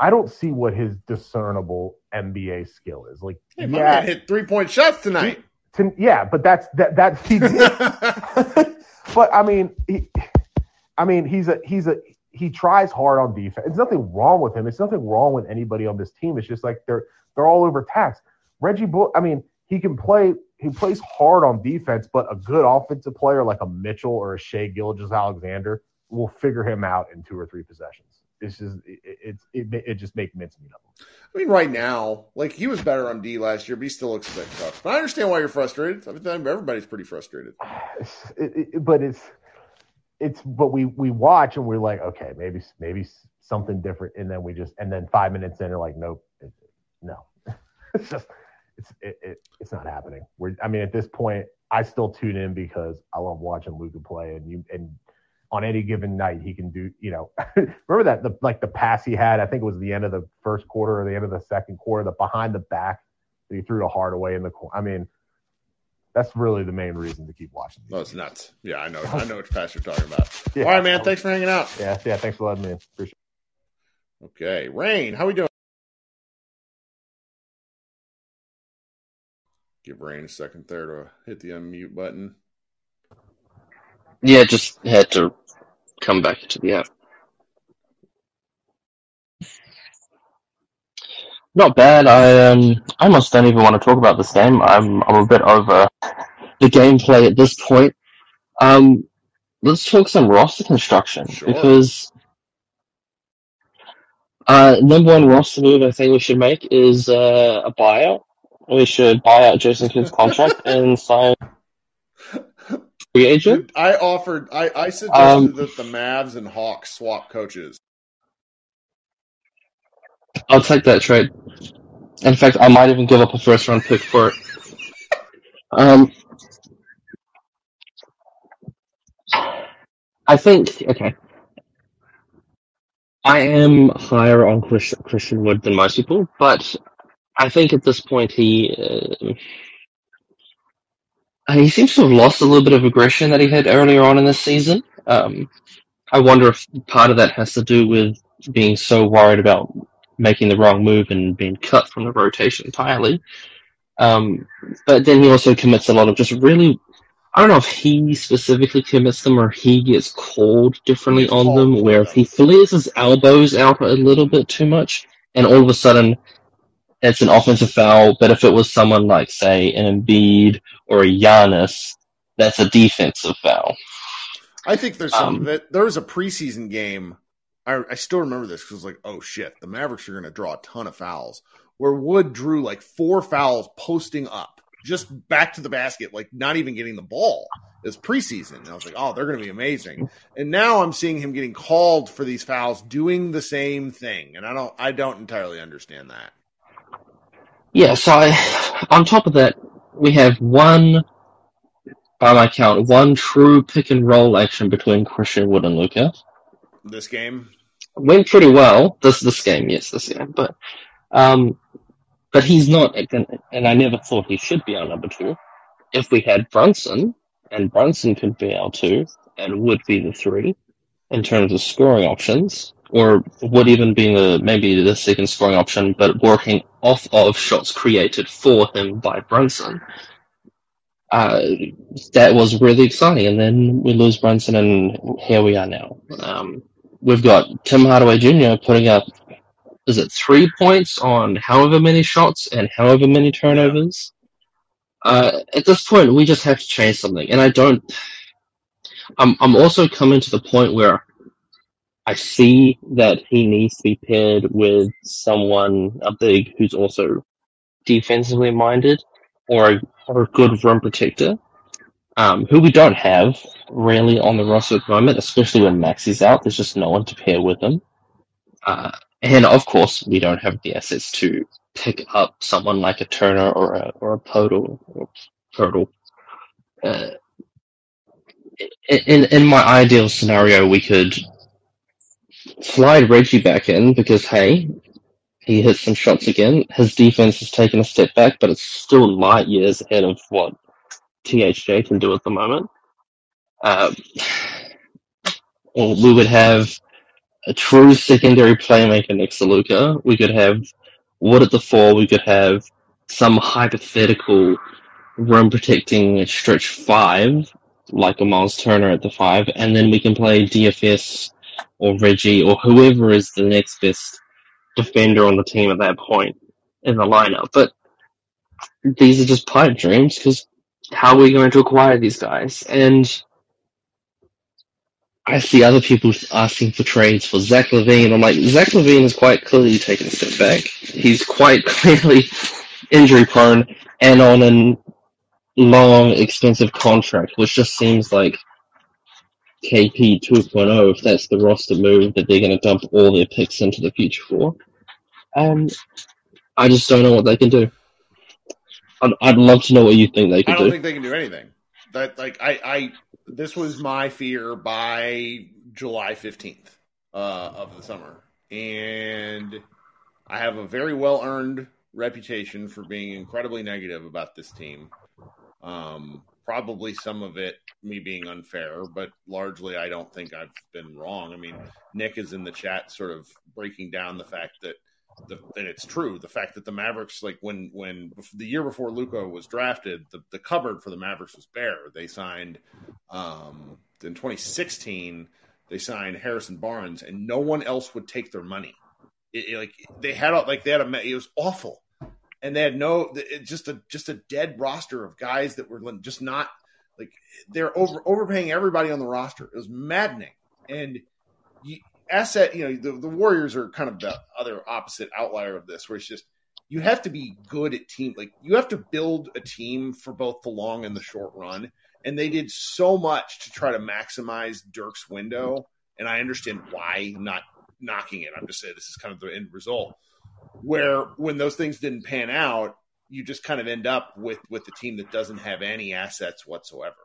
I don't see what his discernible NBA skill is like Hey, yeah hit three point shots tonight. to, yeah, but that's that that he did. but I mean, he, I mean, he's a he's a he tries hard on defense. There's nothing wrong with him. It's nothing wrong with anybody on this team. It's just like they're they're all overtaxed. Reggie Bull, I mean, he can play. He plays hard on defense, but a good offensive player like a Mitchell or a Shai Gilgeous-Alexander will figure him out in two or three possessions. It's just it, it's it, it just make mincemeat of him. I mean, right now, like he was better on D last year, but he still looks a bit tough. But I understand why you're frustrated. I mean, everybody's pretty frustrated. it, it, but it's it's but we we watch and we're like okay maybe maybe something different and then we just and then five minutes in are like nope it, no it's just it's it, it, it's not happening we're i mean at this point i still tune in because i love watching luka play and you and on any given night he can do you know remember that the like the pass he had i think it was the end of the first quarter or the end of the second quarter the behind the back that he threw to Hardaway in the corner i mean that's really the main reason to keep watching. these Oh, it's games. nuts. Yeah, I know. I know which pass you're talking about. Yeah. All right, man. Thanks for hanging out. Yeah, yeah. Thanks for letting me in. Appreciate Okay, Rain, how we doing? Give Rain a second there to hit the unmute button. Yeah, just had to come back to the app. Not bad. I um, I almost don't even want to talk about this game. I'm I'm a bit over the gameplay at this point. Um, let's talk some roster construction Sure. because uh, number one roster move I think we should make is uh, a buyout. We should buy out Jason Kidd's contract and sign Dude, I offered. I, I suggested Um, that the Mavs and Hawks swap coaches. I'll take that trade. In fact, I might even give up a first round pick for it. Um, I think okay. I am higher on Chris, Christian Wood than most people, but I think at this point he uh, he seems to have lost a little bit of aggression that he had earlier on in this season. Um, I wonder if part of that has to do with being so worried about making the wrong move and being cut from the rotation entirely. Um, but then he also commits a lot of just really, I don't know if he specifically commits them or he gets called differently on them, where if he flares his elbows out a little bit too much, and all of a sudden it's an offensive foul, but if it was someone like, say, an Embiid or a Giannis, that's a defensive foul. I think there's some Um, that there was a preseason game. I, I still remember this because it was like, oh shit, the Mavericks are going to draw a ton of fouls. Where Wood drew like four fouls posting up, just back to the basket, like not even getting the ball. It's preseason. And I was like, oh, they're going to be amazing. And now I'm seeing him getting called for these fouls, doing the same thing, and I don't, I don't entirely understand that. Yeah, so I, on top of that, we have one, by my count, one true pick and roll action between Christian Wood and Luka. This game, Went pretty well. This this game, yes, this game, but um, but he's not, and I never thought he should be our number two. If we had Brunson, and Brunson could be our two, and would be the three, in terms of scoring options, or would even be the maybe the second scoring option, but working off of shots created for him by Brunson. Uh, that was really exciting, and then we lose Brunson, and here we are now. Um, we've got Tim Hardaway Jr. putting up, is it three points on however many shots and however many turnovers? Uh, at this point, we just have to change something, and I don't. I'm I'm also coming to the point where I see that he needs to be paired with someone a big who's also defensively minded or a, or a good rim protector um, who we don't have really on the roster at the moment, especially when Max is out. There's just no one to pair with him. Uh, and of course, we don't have the assets to pick up someone like a Turner or a or a Poeltl or Poeltl. Uh, in in my ideal scenario, we could slide Reggie back in because hey, he hit some shots again. His defense has taken a step back, but it's still light years ahead of what THJ can do at the moment. Um, we would have a true secondary playmaker next to Luka. We could have Wood at the four. We could have some hypothetical rim protecting stretch five, like a Myles Turner at the five, and then we can play DFS or Reggie or whoever is the next best defender on the team at that point in the lineup. But these are just pipe dreams because how are we going to acquire these guys? And I see other people asking for trades for Zach LaVine. I'm like, Zach LaVine is quite clearly taking a step back. He's quite clearly injury prone and on a long, expensive contract, which just seems like KP 2.0 if that's the roster move that they're going to dump all their picks into the future for. And I just don't know what they can do. I'd, I'd love to know what you think they could I don't do. think they can do anything. That like I, I this was my fear by July fifteenth uh, of the summer, and I have a very well earned reputation for being incredibly negative about this team. Um, probably some of it me being unfair, but largely I don't think I've been wrong. I mean, Nick is in the chat, sort of breaking down the fact that the, and it's true the fact that the Mavericks like when when the year before Luka was drafted the, the cupboard for the Mavericks was bare. They signed um, in 2016 they signed Harrison Barnes and no one else would take their money. It, it, like they had like they had a it was awful and they had no it, just a just a dead roster of guys that were just not like they're over overpaying everybody on the roster it was maddening and you, asset, you know, the, the Warriors are kind of the other opposite outlier of this, where it's just you have to be good at team. Like you have to build a team for both the long and the short run. And they did so much to try to maximize Dirk's window. And I understand why not knocking it. I'm just saying this is kind of the end result. Where when those things didn't pan out, you just kind of end up with with the team that doesn't have any assets whatsoever.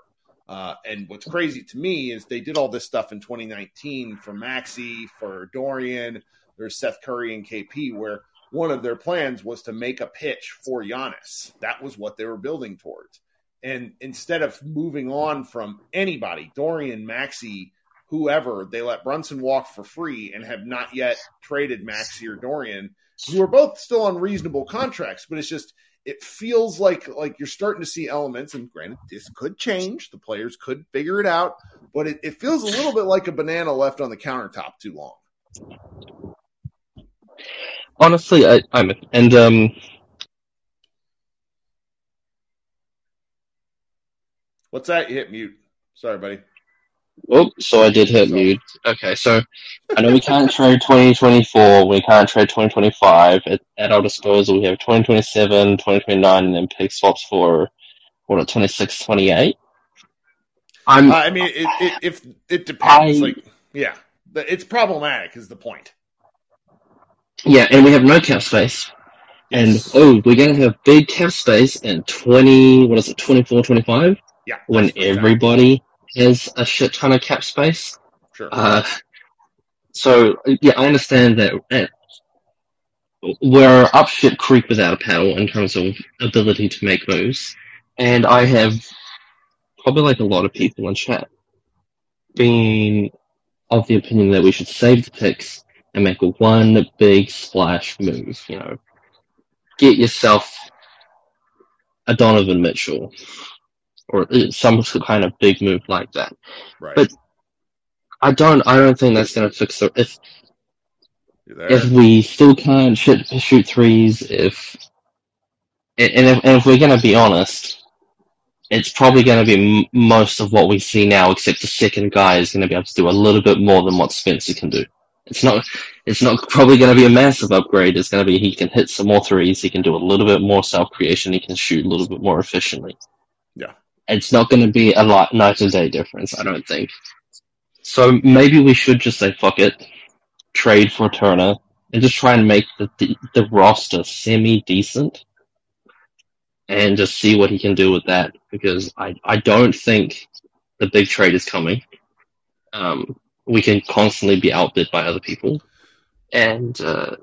Uh, and what's crazy to me is they did all this stuff in 2019 for Maxi, for Dorian, there's Seth Curry and KP, where one of their plans was to make a pitch for Giannis. That was what they were building towards. And instead of moving on from anybody, Dorian, Maxi, whoever, they let Brunson walk for free and have not yet traded Maxi or Dorian, who are both still on reasonable contracts. But it's just it feels like like you're starting to see elements and granted this could change the players could figure it out but it, it feels a little bit like a banana left on the countertop too long. Honestly I, i'm and um what's that? You hit mute. Sorry buddy Oh, so I did hit mute. Okay, so I know we can't trade 2024, we can't trade 2025. At, at our disposal, we have 2027, 2029, and then pick swaps for, what, 26, 28? I'm, Uh, i mean it, it, if it depends I- like yeah The- it's problematic is the point yeah, and we have no cap space. And oh, we're going to have big cap space in 20, what is it, 24, 25? Yeah. When that's exactly- everybody has a shit ton of cap space. Sure. Uh, so, yeah, I understand that uh, we're up shit creek without a paddle in terms of ability to make moves. And I have probably like a lot of people in chat being of the opinion that we should save the picks and make one big splash move, you know. Get yourself a Donovan Mitchell or some kind of big move like that. right. but- I don't I don't think that's gonna fix the if if we still can't shoot, shoot threes, if and and if, and if we're going to be honest, it's probably going to be m- most of what we see now, except the second guy is going to be able to do a little bit more than what Spencer can do. It's not it's not probably going to be a massive upgrade. It's going to be he can hit some more threes, he can do a little bit more self creation, he can shoot a little bit more efficiently. Yeah. It's not going to be a lot night and day difference, I don't think. So maybe we should just say fuck it, trade for Turner, and just try and make the the, the roster semi decent, and just see what he can do with that. Because I I don't think the big trade is coming. Um, we can constantly be outbid by other people, and uh,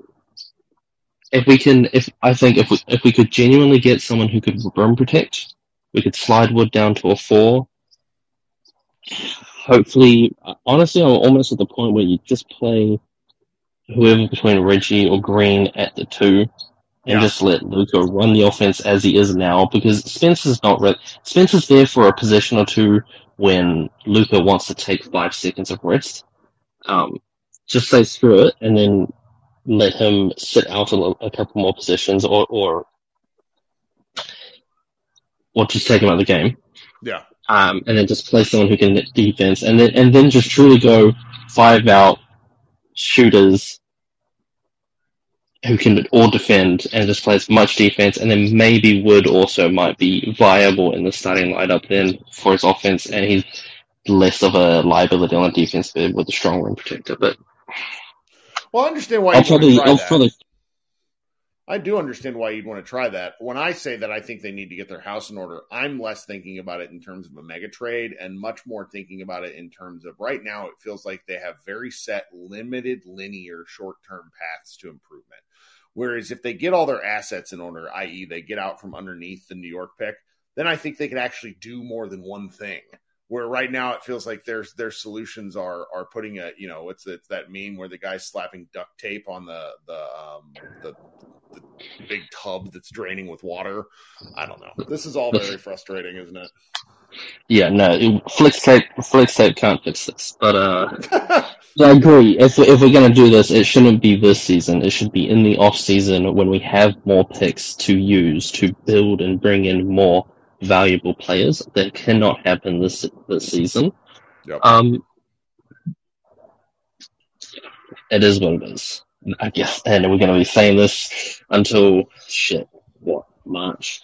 if we can, if I think if we if we could genuinely get someone who could rim protect, we could slide Wood down to a four. Hopefully, honestly, I'm almost at the point where you just play whoever between Reggie or Green at the two, and Yeah. just let Luka run the offense as he is now. Because Spencer's not re- Spencer's there for a position or two when Luka wants to take five seconds of rest. Um, just say screw it, and then let him sit out a, a couple more positions, or or or just take him out of the game yeah. um, and then just play someone who can defense, and then and then just truly go five out shooters who can all defend and just play as much defense, and then maybe Wood also might be viable in the starting lineup then for his offense, and he's less of a liability on defense bit with a strong rim protector. But Well, I understand why I'll probably I'll that. probably I do understand why you'd want to try that. When I say that I think they need to get their house in order, I'm less thinking about it in terms of a mega trade and much more thinking about it in terms of right now it feels like they have very set, limited, linear, short term paths to improvement. Whereas if they get all their assets in order, i.e., they get out from underneath the New York pick, then I think they could actually do more than one thing. Where right now it feels like their their solutions are are putting a you know it's it's that meme where the guy's slapping duct tape on the the um the, the big tub that's draining with water. I don't know. This is all very frustrating, isn't it? yeah no it, flex tape flex tape can't fix this, but uh. I agree. If if we're gonna do this, it shouldn't be this season. It should be in the off season when we have more picks to use to build and bring in more valuable players. That cannot happen this this season. Yep. Um, it is what it is, I guess. And we're gonna be saying this until shit. What March?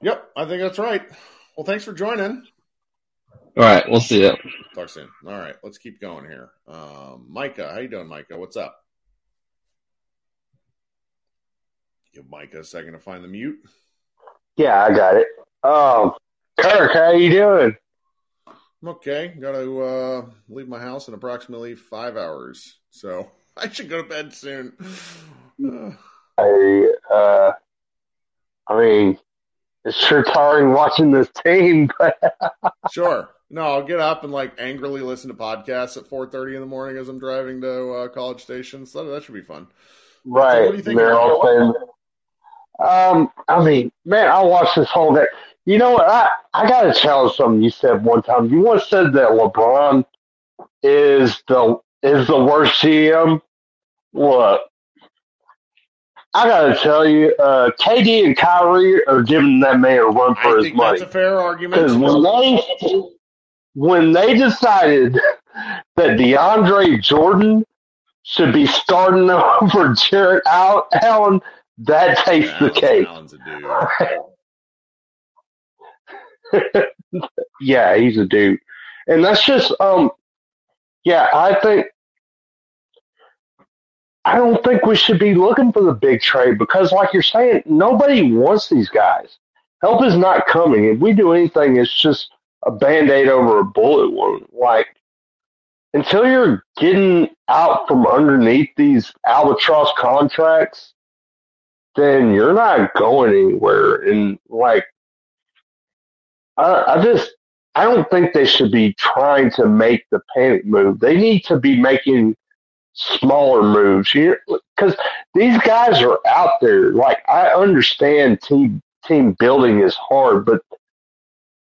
Yep, I think that's right. Well, thanks for joining. All right, we'll see you. Talk soon. All right, let's keep going here. Um, Micah, how you doing, Micah? What's up? Give Micah a second to find the mute. Yeah, I got it. Um, Kirk, how you doing? I'm okay. Got to uh, leave my house in approximately five hours, so I should go to bed soon. I, uh, I mean, it's sure tiring watching this team, but sure. No, I'll get up and like angrily listen to podcasts at 4:30 in the morning as I'm driving to uh, College Station. So that should be fun. right. what do you think they're all saying, um, I mean, man, I watched this whole day. You know what? I, I got to challenge something you said one time. You once said that LeBron is the is the worst GM. Look, I got to tell you, uh, KD and Kyrie are giving that man a run for I his think money. that's a fair Because argument. when they when they decided that DeAndre Jordan should be starting over Jarrett Al- Allen, that takes the Allen's- cake. Yeah, he's a dude, and that's just um, yeah. I think I don't think we should be looking for the big trade because, like you're saying, nobody wants these guys. Help is not coming. If we do anything, it's just a band aid over a bullet wound. Like, until you're getting out from underneath these albatross contracts, then you're not going anywhere. And, like, I, I just, I don't think they should be trying to make the panic move. They need to be making smaller moves here because these guys are out there. Like I understand team team building is hard, but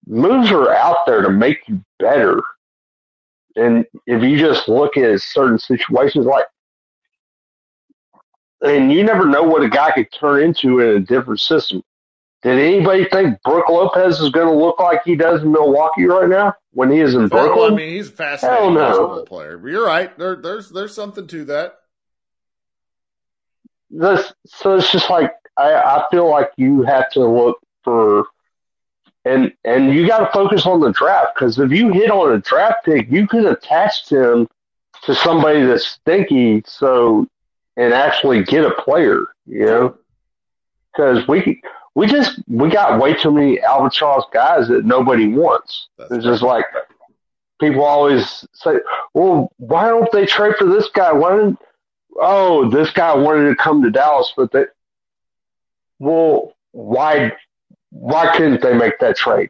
moves are out there to make you better. And if you just look at certain situations, like, and you never know what a guy could turn into in a different system. Did anybody think Brook Lopez is going to look like he does in Milwaukee right now when he is in Well, Brooklyn? I mean, he's a fascinating no. basketball player. But you're right. There, there's there's something to that. this so it's just like I, I feel like you have to look for and and you got to focus on the draft because if you hit on a draft pick, you could attach him to somebody that's stinky, so and actually get a player, you know, because we we just we got way too many albatross guys that nobody wants. That's It's just like people always say, well, why don't they trade for this guy? Why didn't oh, this guy wanted to come to Dallas, but they, well, why, why couldn't they make that trade?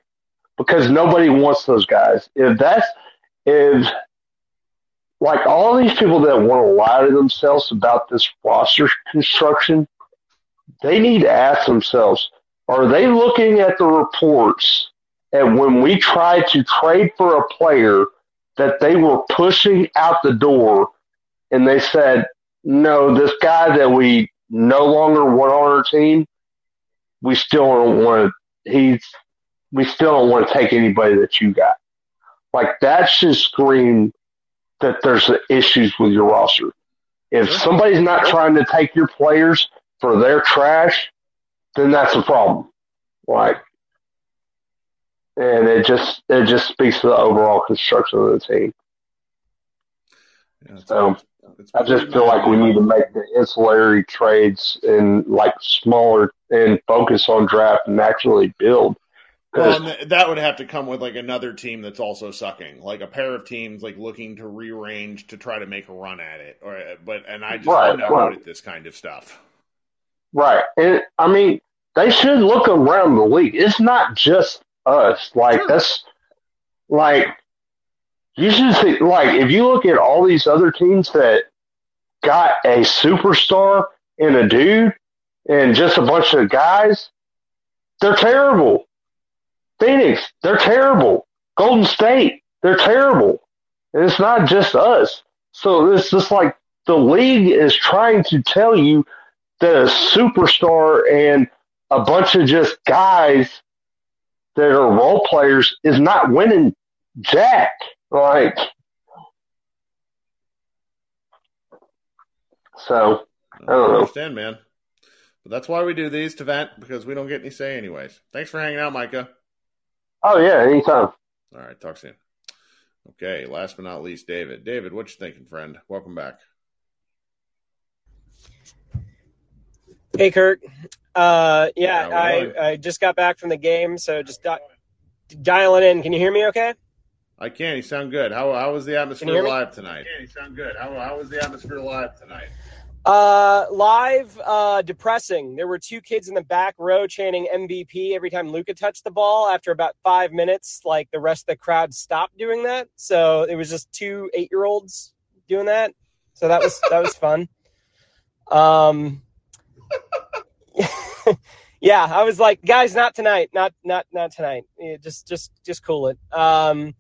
Because nobody wants those guys. If that's, if, like all these people that want to lie to themselves about this roster construction, they need to ask themselves, are they looking at the reports and when we tried to trade for a player that they were pushing out the door and they said, no, this guy that we no longer want on our team, we still don't want to, he's, we still don't want to take anybody that you got. Like that should scream that there's issues with your roster. If somebody's not trying to take your players for their trash, then that's a problem. Like, and it just it just speaks to the overall construction of the team. Yeah, So it's I just feel like we need to make the ancillary trades and like smaller and focus on draft and actually build. Well, th- that would have to come with like another team that's also sucking, like a pair of teams like looking to rearrange to try to make a run at it. Or, but and I just Right, I'm not right. at this kind of stuff. Right. And I mean, they should look around the league. It's not just us. Like Sure. that's like you should see like if you look at all these other teams that got a superstar and a dude and just a bunch of guys, they're terrible. Phoenix, they're terrible. Golden State, they're terrible. And it's not just us. So it's just like the league is trying to tell you that a superstar and a bunch of just guys that are role players is not winning jack. Like, so I don't know. understand, man. But that's why we do these to vent because we don't get any say, anyways. Thanks for hanging out, Micah. Oh yeah, anytime. All right, talk soon. Okay, last but not least, David. David, what you thinking, friend? Welcome back. Hey, Kirk. Uh, yeah, How? I, I just got back from the game, so just di- dialing in. Can you hear me okay? I can. You sound good. How how was the atmosphere hear me? live tonight? Yeah, you sound good. How how was the atmosphere live tonight? Uh, live, uh, depressing. There were two kids in the back row chanting MVP every time Luka touched the ball. After about five minutes, like the rest of the crowd stopped doing that. So it was just two eight year olds doing that. So that was that was fun. Um, yeah, I was like, guys, not tonight, not not not tonight. Yeah, just just just cool it. Um,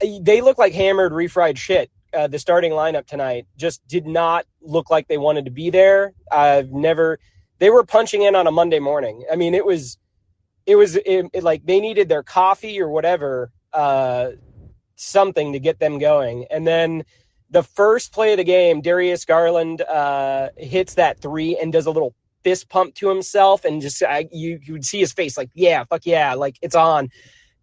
they look like hammered, refried shit. Uh, the starting lineup tonight just did not look like they wanted to be there. I've never. They were punching in on a Monday morning. I mean, it was, it was it, it, like they needed their coffee or whatever, uh, something to get them going. And then the first play of the game, Darius Garland uh, hits that three and does a little fist pump to himself, and just I, you you would see his face like, yeah, fuck yeah, like it's on.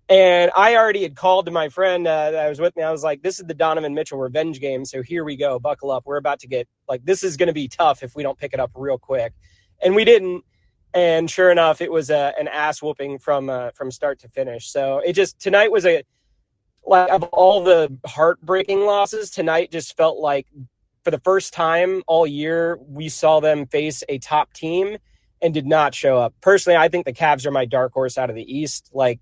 And I already had called to my friend uh, that was with me. I was like, "This is the Donovan Mitchell revenge game, so here we go. Buckle up. We're about to get like this is going to be tough if we don't pick it up real quick." And we didn't. And sure enough, it was a, an ass whooping from uh, from start to finish. So it just tonight was a like of all the heartbreaking losses, tonight just felt like for the first time all year we saw them face a top team and did not show up. Personally, I think the Cavs are my dark horse out of the East. Like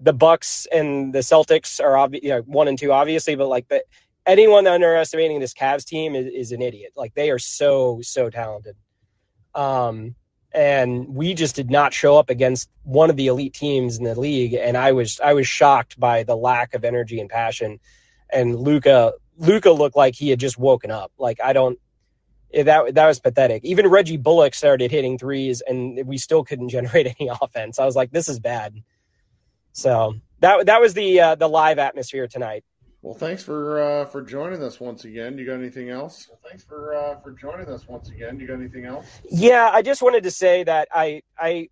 the Bucks and the Celtics are obvi- you know, one and two, obviously, but like the anyone underestimating this Cavs team is, is an idiot. Like they are so so talented, um, and we just did not show up against one of the elite teams in the league. And I was I was shocked by the lack of energy and passion. And Luka Luka looked like he had just woken up. Like I don't. That that was pathetic. Even Reggie Bullock started hitting threes, and we still couldn't generate any offense. I was like, "This is bad." So that that was the uh, the live atmosphere tonight. Well, thanks for uh, for joining us once again. You got anything else? Well, thanks for uh, for joining us once again. You got anything else? Yeah, I just wanted to say that I I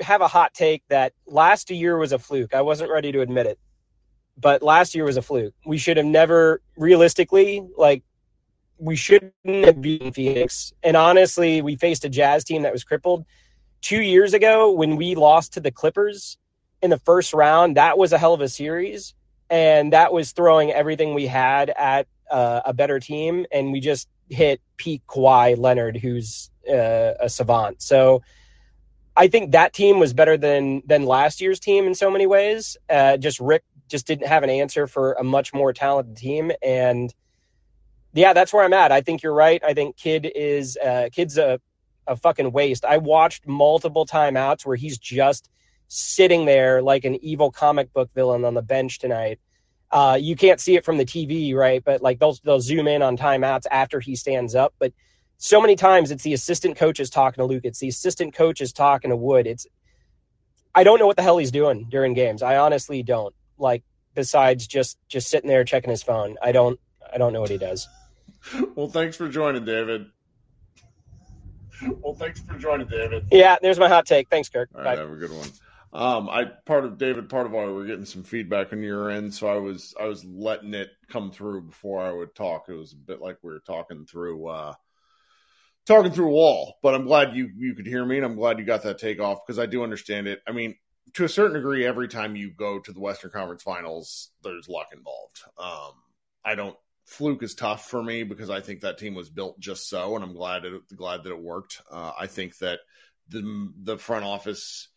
have a hot take that last year was a fluke. I wasn't ready to admit it, but last year was a fluke. We should have never realistically like we shouldn't have beaten Phoenix. And honestly, we faced a Jazz team that was crippled. Two years ago, when we lost to the Clippers, in the first round, that was a hell of a series. And that was throwing everything we had at uh, a better team. And we just hit peak Kawhi Leonard, who's uh, a savant. So I think that team was better than than last year's team in so many ways. Uh, just Rick just didn't have an answer for a much more talented team. And yeah, that's where I'm at. I think you're right. I think Kidd is uh, Kidd's a, a fucking waste. I watched multiple timeouts where he's just – sitting there like an evil comic book villain on the bench tonight. Uh, you can't see it from the TV, right? But like they'll they'll zoom in on timeouts after he stands up. But so many times it's the assistant coaches talking to Luke. It's the assistant coaches talking to Wood. It's I don't know what the hell he's doing during games. I honestly don't. Like besides just just sitting there checking his phone. I don't I don't know what he does. well, thanks for joining, David. Well, thanks for joining, David. Yeah, there's my hot take. Thanks, Kirk. All right, Bye. have a good one. Um, I part of David, part of why we're getting some feedback on your end, so I was I was letting it come through before I would talk. It was a bit like we were talking through uh, talking through a wall. But I'm glad you you could hear me, and I'm glad you got that take off because I do understand it. I mean, to a certain degree, every time you go to the Western Conference Finals, there's luck involved. Um, I don't fluke is tough for me because I think that team was built just so, and I'm glad it glad that it worked. Uh, I think that the the front office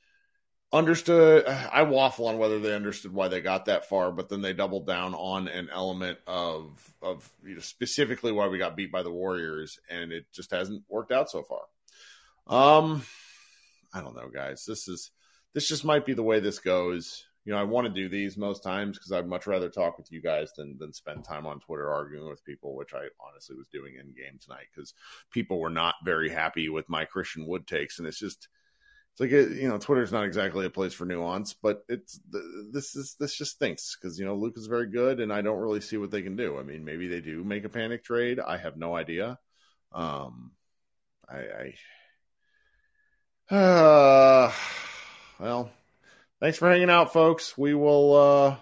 understood i waffle on whether they understood why they got that far but then they doubled down on an element of of you know, specifically why we got beat by the warriors and it just hasn't worked out so far um i don't know guys this is this just might be the way this goes. You know i want to do these most times because i'd much rather talk with you guys than than spend time on twitter arguing with people which i honestly was doing in game tonight because people were not very happy with my christian wood takes and it's just it's like you know twitter's not exactly a place for nuance but it's this is this just thinks because you know luke is very good and i don't really see what they can do. I mean maybe they do make a panic trade. I have no idea. Um i i uh well thanks for hanging out folks we will uh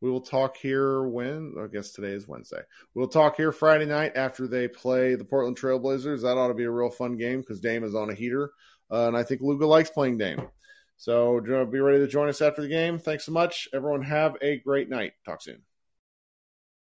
we will talk here when I guess today is Wednesday. We'll talk here Friday night after they play the Portland Trailblazers. That ought to be a real fun game because Dame is on a heater. Uh, and I think Luka likes playing Dame. So be ready to join us after the game. Thanks so much. Everyone have a great night. Talk soon.